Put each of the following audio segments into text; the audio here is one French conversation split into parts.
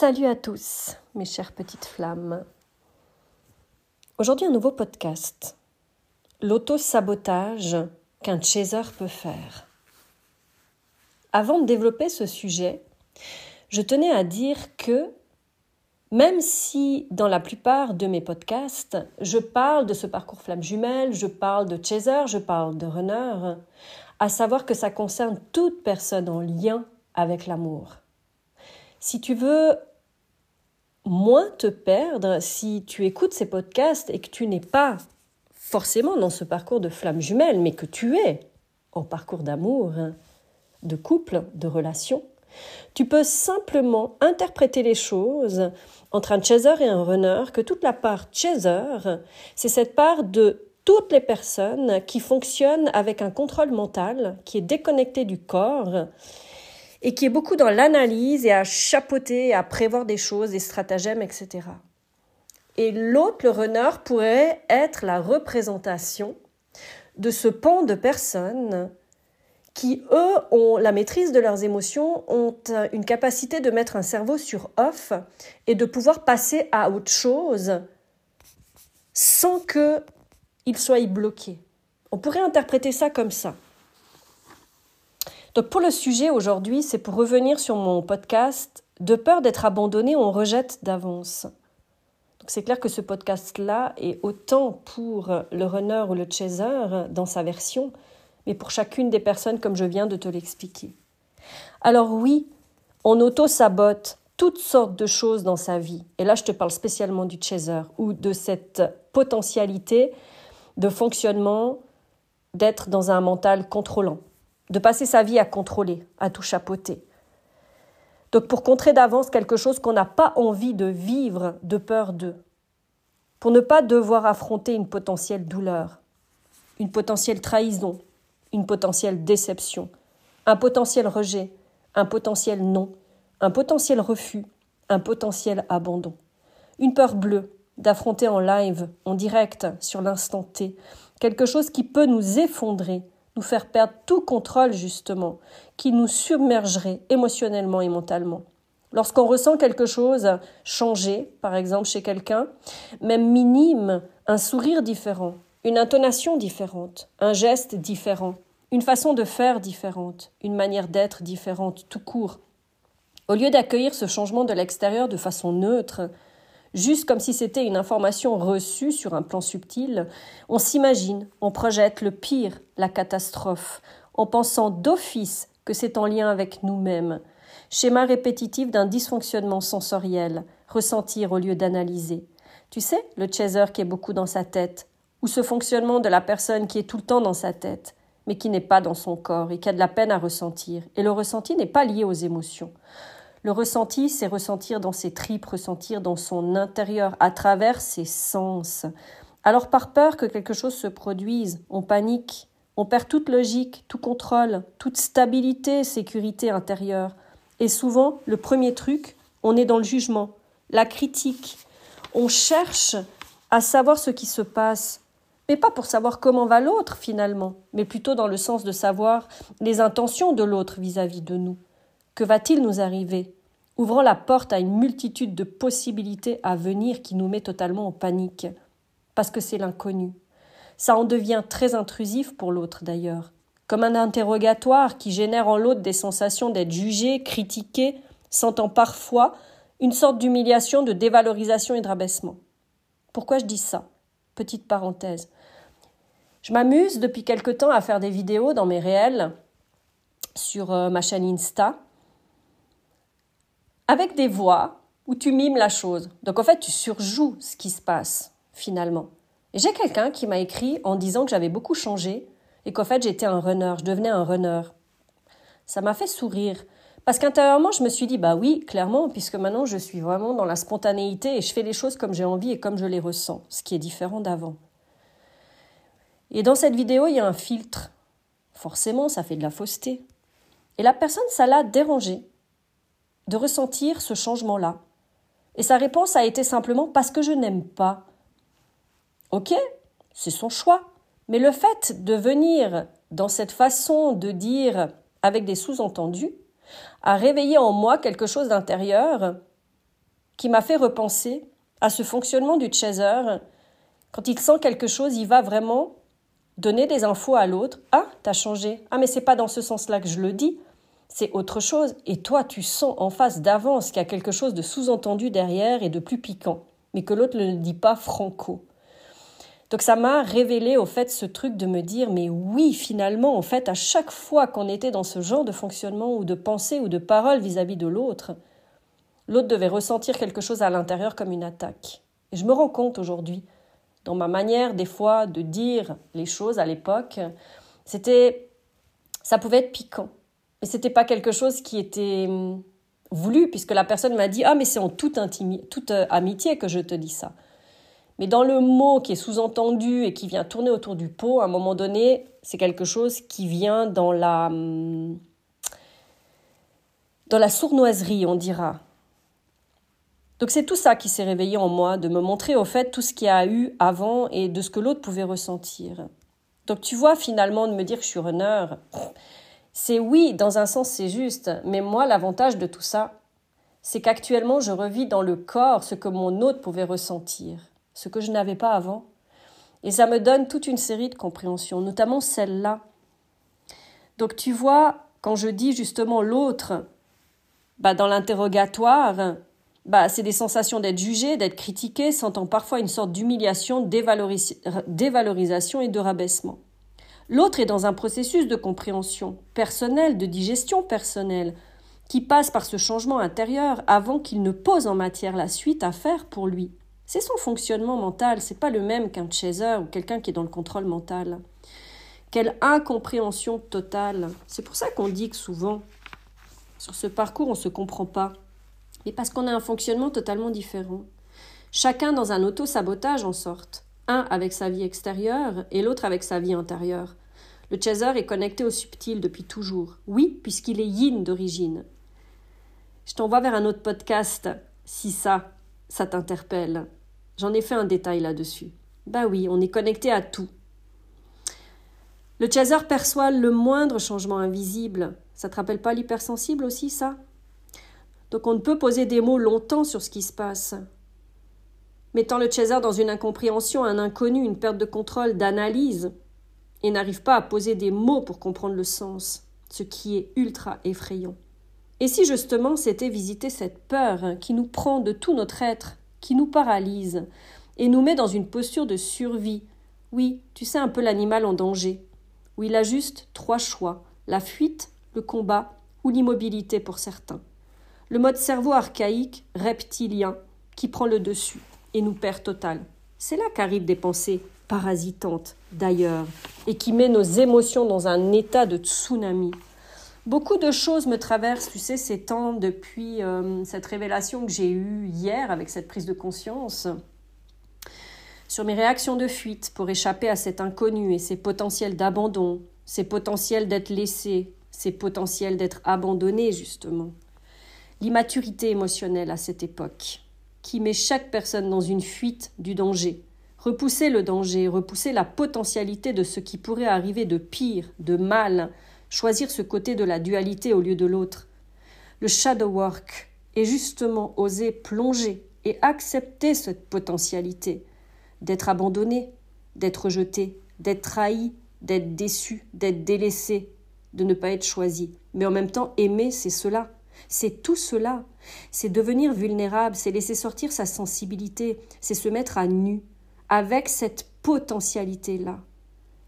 Salut à tous, mes chères petites flammes. Aujourd'hui, un nouveau podcast. L'auto-sabotage qu'un chaser peut faire. Avant de développer ce sujet, je tenais à dire que même si dans la plupart de mes podcasts, je parle de ce parcours flamme jumelle, je parle de chaser, je parle de runner, à savoir que ça concerne toute personne en lien avec l'amour. Si tu veux moins te perdre, si tu écoutes ces podcasts et que tu n'es pas forcément dans ce parcours de flamme jumelle, mais que tu es en parcours d'amour, de couple, de relation, tu peux simplement interpréter les choses entre un chaser et un runner, que toute la part chaser, c'est cette part de toutes les personnes qui fonctionnent avec un contrôle mental, qui est déconnecté du corps et qui est beaucoup dans l'analyse et à chapeauter, à prévoir des choses, des stratagèmes, etc. Et l'autre, le runner, pourrait être la représentation de ce pan de personnes qui, eux, ont la maîtrise de leurs émotions, ont une capacité de mettre un cerveau sur off et de pouvoir passer à autre chose sans qu'ils soient bloqués. On pourrait interpréter ça comme ça. Pour le sujet aujourd'hui, c'est pour revenir sur mon podcast De peur d'être abandonné, on rejette d'avance. Donc c'est clair que ce podcast-là est autant pour le runner ou le chaser dans sa version, mais pour chacune des personnes comme je viens de te l'expliquer. Alors oui, on auto-sabote toutes sortes de choses dans sa vie. Et là, je te parle spécialement du chaser ou de cette potentialité de fonctionnement d'être dans un mental contrôlant de passer sa vie à contrôler, à tout chapeauter. Donc pour contrer d'avance quelque chose qu'on n'a pas envie de vivre de peur d'eux, pour ne pas devoir affronter une potentielle douleur, une potentielle trahison, une potentielle déception, un potentiel rejet, un potentiel non, un potentiel refus, un potentiel abandon, une peur bleue d'affronter en live, en direct, sur l'instant T, quelque chose qui peut nous effondrer, nous faire perdre tout contrôle justement, qui nous submergerait émotionnellement et mentalement. Lorsqu'on ressent quelque chose changer, par exemple chez quelqu'un, même minime, un sourire différent, une intonation différente, un geste différent, une façon de faire différente, une manière d'être différente, tout court. Au lieu d'accueillir ce changement de l'extérieur de façon neutre, juste comme si c'était une information reçue sur un plan subtil, on s'imagine, on projette le pire, la catastrophe, en pensant d'office que c'est en lien avec nous-mêmes. Schéma répétitif d'un dysfonctionnement sensoriel, ressentir au lieu d'analyser. Tu sais, le chaser qui est beaucoup dans sa tête, ou ce fonctionnement de la personne qui est tout le temps dans sa tête, mais qui n'est pas dans son corps et qui a de la peine à ressentir. Et le ressenti n'est pas lié aux émotions. Le ressenti, c'est ressentir dans ses tripes, ressentir dans son intérieur, à travers ses sens. Alors par peur que quelque chose se produise, on panique, on perd toute logique, tout contrôle, toute stabilité, sécurité intérieure. Et souvent, le premier truc, on est dans le jugement, la critique. On cherche à savoir ce qui se passe, mais pas pour savoir comment va l'autre finalement, mais plutôt dans le sens de savoir les intentions de l'autre vis-à-vis de nous. Que va-t-il nous arriver? Ouvrant la porte à une multitude de possibilités à venir qui nous met totalement en panique. Parce que c'est l'inconnu. Ça en devient très intrusif pour l'autre d'ailleurs. Comme un interrogatoire qui génère en l'autre des sensations d'être jugé, critiqué, sentant parfois une sorte d'humiliation, de dévalorisation et de rabaissement. Pourquoi je dis ça? Petite parenthèse. Je m'amuse depuis quelque temps à faire des vidéos dans mes réels sur euh, ma chaîne Insta avec des voix où tu mimes la chose. Donc en fait, tu surjoues ce qui se passe finalement. Et j'ai quelqu'un qui m'a écrit en disant que j'avais beaucoup changé et qu'en fait j'étais un runner, je devenais un runner. Ça m'a fait sourire. Parce qu'intérieurement, je me suis dit, bah oui, clairement, puisque maintenant je suis vraiment dans la spontanéité et je fais les choses comme j'ai envie et comme je les ressens, ce qui est différent d'avant. Et dans cette vidéo, il y a un filtre. Forcément, ça fait de la fausseté. Et la personne, ça l'a dérangé de ressentir ce changement-là. Et sa réponse a été simplement parce que je n'aime pas. Ok, c'est son choix. Mais le fait de venir dans cette façon de dire avec des sous-entendus a réveillé en moi quelque chose d'intérieur qui m'a fait repenser à ce fonctionnement du chaser. Quand il sent quelque chose, il va vraiment donner des infos à l'autre. Ah, t'as changé. Ah, mais c'est pas dans ce sens-là que je le dis. C'est autre chose. Et toi, tu sens en face d'avance qu'il y a quelque chose de sous-entendu derrière et de plus piquant, mais que l'autre ne le dit pas franco. Donc ça m'a révélé au fait ce truc de me dire mais oui finalement en fait à chaque fois qu'on était dans ce genre de fonctionnement ou de pensée ou de parole vis-à-vis de l'autre, l'autre devait ressentir quelque chose à l'intérieur comme une attaque. Et je me rends compte aujourd'hui dans ma manière des fois de dire les choses à l'époque, c'était ça pouvait être piquant. Mais c'était pas quelque chose qui était hum, voulu puisque la personne m'a dit "Ah mais c'est en toute, toute euh, amitié que je te dis ça." Mais dans le mot qui est sous-entendu et qui vient tourner autour du pot, à un moment donné, c'est quelque chose qui vient dans la, hum, dans la sournoiserie, on dira. Donc c'est tout ça qui s'est réveillé en moi, de me montrer au fait tout ce qu'il y a eu avant et de ce que l'autre pouvait ressentir. Donc tu vois finalement de me dire que je suis runner, c'est oui, dans un sens c'est juste, mais moi l'avantage de tout ça, c'est qu'actuellement je revis dans le corps ce que mon autre pouvait ressentir ce que je n'avais pas avant. Et ça me donne toute une série de compréhensions, notamment celle-là. Donc tu vois, quand je dis justement l'autre, bah dans l'interrogatoire, bah c'est des sensations d'être jugé, d'être critiqué, sentant parfois une sorte d'humiliation, dévalorisation et de rabaissement. L'autre est dans un processus de compréhension personnelle, de digestion personnelle, qui passe par ce changement intérieur avant qu'il ne pose en matière la suite à faire pour lui. C'est son fonctionnement mental, c'est pas le même qu'un chaser ou quelqu'un qui est dans le contrôle mental. Quelle incompréhension totale. C'est pour ça qu'on dit que souvent, sur ce parcours, on ne se comprend pas. Mais parce qu'on a un fonctionnement totalement différent. Chacun dans un auto-sabotage en sorte. Un avec sa vie extérieure et l'autre avec sa vie intérieure. Le chaser est connecté au subtil depuis toujours. Oui, puisqu'il est yin d'origine. Je t'envoie vers un autre podcast si ça, ça t'interpelle. J'en ai fait un détail là-dessus. Bah oui, on est connecté à tout. Le chaser perçoit le moindre changement invisible. Ça te rappelle pas l'hypersensible aussi, ça? Donc on ne peut poser des mots longtemps sur ce qui se passe. Mettant le chaser dans une incompréhension, un inconnu, une perte de contrôle, d'analyse, et n'arrive pas à poser des mots pour comprendre le sens, ce qui est ultra effrayant. Et si justement c'était visiter cette peur qui nous prend de tout notre être, qui nous paralyse et nous met dans une posture de survie. Oui, tu sais un peu l'animal en danger, où il a juste trois choix la fuite, le combat ou l'immobilité pour certains. Le mode cerveau archaïque, reptilien, qui prend le dessus et nous perd total. C'est là qu'arrivent des pensées parasitantes d'ailleurs et qui met nos émotions dans un état de tsunami. Beaucoup de choses me traversent, tu sais, ces temps depuis euh, cette révélation que j'ai eue hier avec cette prise de conscience sur mes réactions de fuite pour échapper à cet inconnu et ses potentiels d'abandon, ses potentiels d'être laissé, ses potentiels d'être abandonné, justement. L'immaturité émotionnelle à cette époque, qui met chaque personne dans une fuite du danger. Repousser le danger, repousser la potentialité de ce qui pourrait arriver de pire, de mal, choisir ce côté de la dualité au lieu de l'autre. Le shadow work est justement oser plonger et accepter cette potentialité d'être abandonné, d'être rejeté, d'être trahi, d'être déçu, d'être délaissé, de ne pas être choisi. Mais en même temps, aimer, c'est cela. C'est tout cela. C'est devenir vulnérable, c'est laisser sortir sa sensibilité, c'est se mettre à nu avec cette potentialité-là.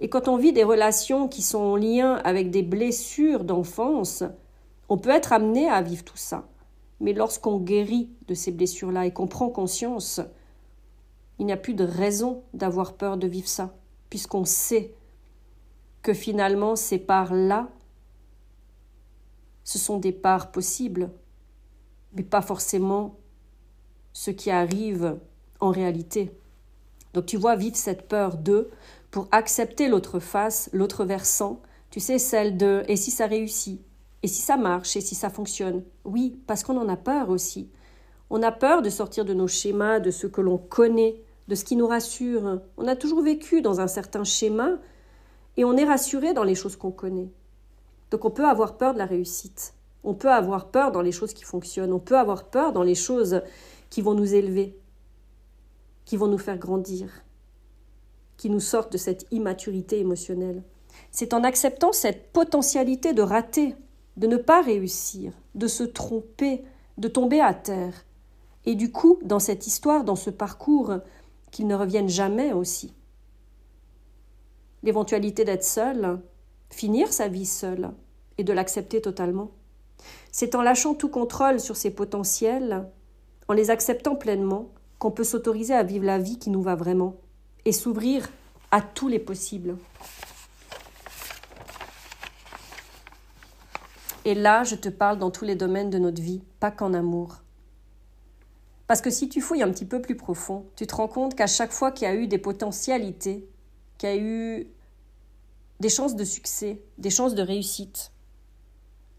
Et quand on vit des relations qui sont en lien avec des blessures d'enfance, on peut être amené à vivre tout ça. Mais lorsqu'on guérit de ces blessures-là et qu'on prend conscience, il n'y a plus de raison d'avoir peur de vivre ça, puisqu'on sait que finalement ces parts-là, ce sont des parts possibles, mais pas forcément ce qui arrive en réalité. Donc tu vois, vivre cette peur de pour accepter l'autre face, l'autre versant, tu sais, celle de et si ça réussit, et si ça marche, et si ça fonctionne. Oui, parce qu'on en a peur aussi. On a peur de sortir de nos schémas, de ce que l'on connaît, de ce qui nous rassure. On a toujours vécu dans un certain schéma et on est rassuré dans les choses qu'on connaît. Donc on peut avoir peur de la réussite. On peut avoir peur dans les choses qui fonctionnent. On peut avoir peur dans les choses qui vont nous élever, qui vont nous faire grandir, qui nous sortent de cette immaturité émotionnelle. C'est en acceptant cette potentialité de rater, de ne pas réussir, de se tromper, de tomber à terre, et du coup, dans cette histoire, dans ce parcours, qu'ils ne reviennent jamais aussi. L'éventualité d'être seul, finir sa vie seule, et de l'accepter totalement. C'est en lâchant tout contrôle sur ses potentiels, en les acceptant pleinement, qu'on peut s'autoriser à vivre la vie qui nous va vraiment, et s'ouvrir à tous les possibles. Et là, je te parle dans tous les domaines de notre vie, pas qu'en amour. Parce que si tu fouilles un petit peu plus profond, tu te rends compte qu'à chaque fois qu'il y a eu des potentialités, qu'il y a eu des chances de succès, des chances de réussite,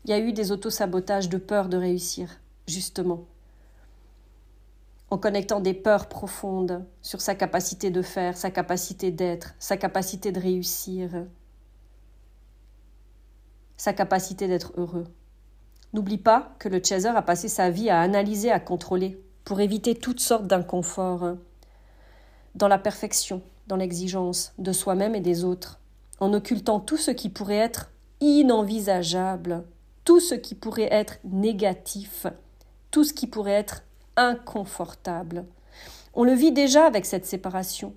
il y a eu des autosabotages de peur de réussir, justement. En connectant des peurs profondes sur sa capacité de faire, sa capacité d'être, sa capacité de réussir, sa capacité d'être heureux. N'oublie pas que le chaser a passé sa vie à analyser, à contrôler, pour éviter toutes sortes d'inconforts, dans la perfection, dans l'exigence de soi-même et des autres, en occultant tout ce qui pourrait être inenvisageable, tout ce qui pourrait être négatif, tout ce qui pourrait être inconfortable. On le vit déjà avec cette séparation,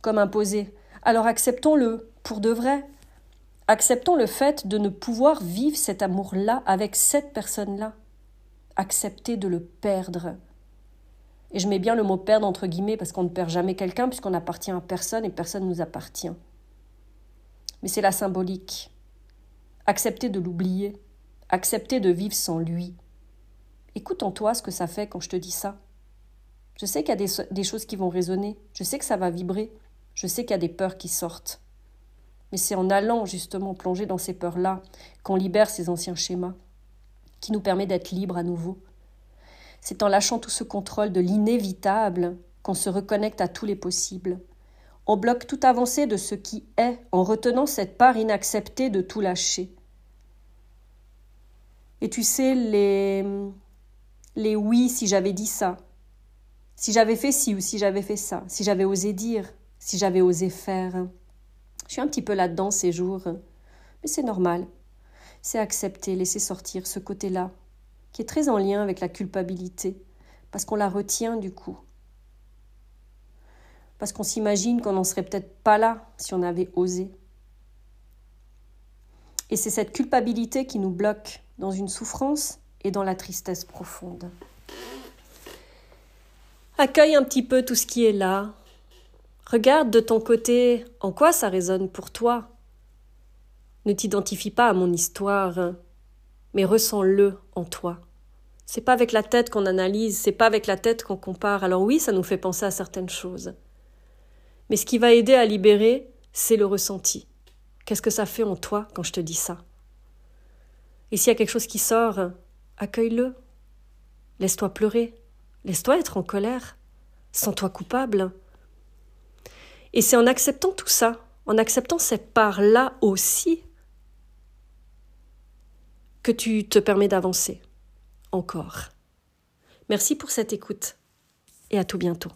comme imposée. Alors acceptons-le, pour de vrai, Acceptons le fait de ne pouvoir vivre cet amour-là avec cette personne-là. Accepter de le perdre. Et je mets bien le mot perdre entre guillemets parce qu'on ne perd jamais quelqu'un puisqu'on appartient à personne et personne ne nous appartient. Mais c'est la symbolique. Accepter de l'oublier. Accepter de vivre sans lui. Écoute en toi ce que ça fait quand je te dis ça. Je sais qu'il y a des, choses qui vont résonner. Je sais que ça va vibrer. Je sais qu'il y a des peurs qui sortent. Mais c'est en allant justement plonger dans ces peurs-là qu'on libère ces anciens schémas, qui nous permet d'être libres à nouveau. C'est en lâchant tout ce contrôle de l'inévitable qu'on se reconnecte à tous les possibles. On bloque toute avancée de ce qui est en retenant cette part inacceptée de tout lâcher. Et tu sais, les, les oui, si j'avais dit ça, si j'avais fait ci ou si j'avais fait ça, si j'avais osé dire, si j'avais osé faire. Je suis un petit peu là-dedans ces jours. Mais c'est normal. C'est accepter, laisser sortir ce côté-là, qui est très en lien avec la culpabilité, parce qu'on la retient du coup. Parce qu'on s'imagine qu'on n'en serait peut-être pas là si on avait osé. Et c'est cette culpabilité qui nous bloque dans une souffrance et dans la tristesse profonde. Accueille un petit peu tout ce qui est là, Regarde de ton côté en quoi ça résonne pour toi. Ne t'identifie pas à mon histoire, mais ressens-le en toi. C'est pas avec la tête qu'on analyse, c'est pas avec la tête qu'on compare. Alors oui, ça nous fait penser à certaines choses. Mais ce qui va aider à libérer, c'est le ressenti. Qu'est-ce que ça fait en toi quand je te dis ça? Et s'il y a quelque chose qui sort, accueille-le. Laisse-toi pleurer. Laisse-toi être en colère. Sens-toi coupable. Et c'est en acceptant tout ça, en acceptant cette part-là aussi, que tu te permets d'avancer encore. Merci pour cette écoute et à tout bientôt.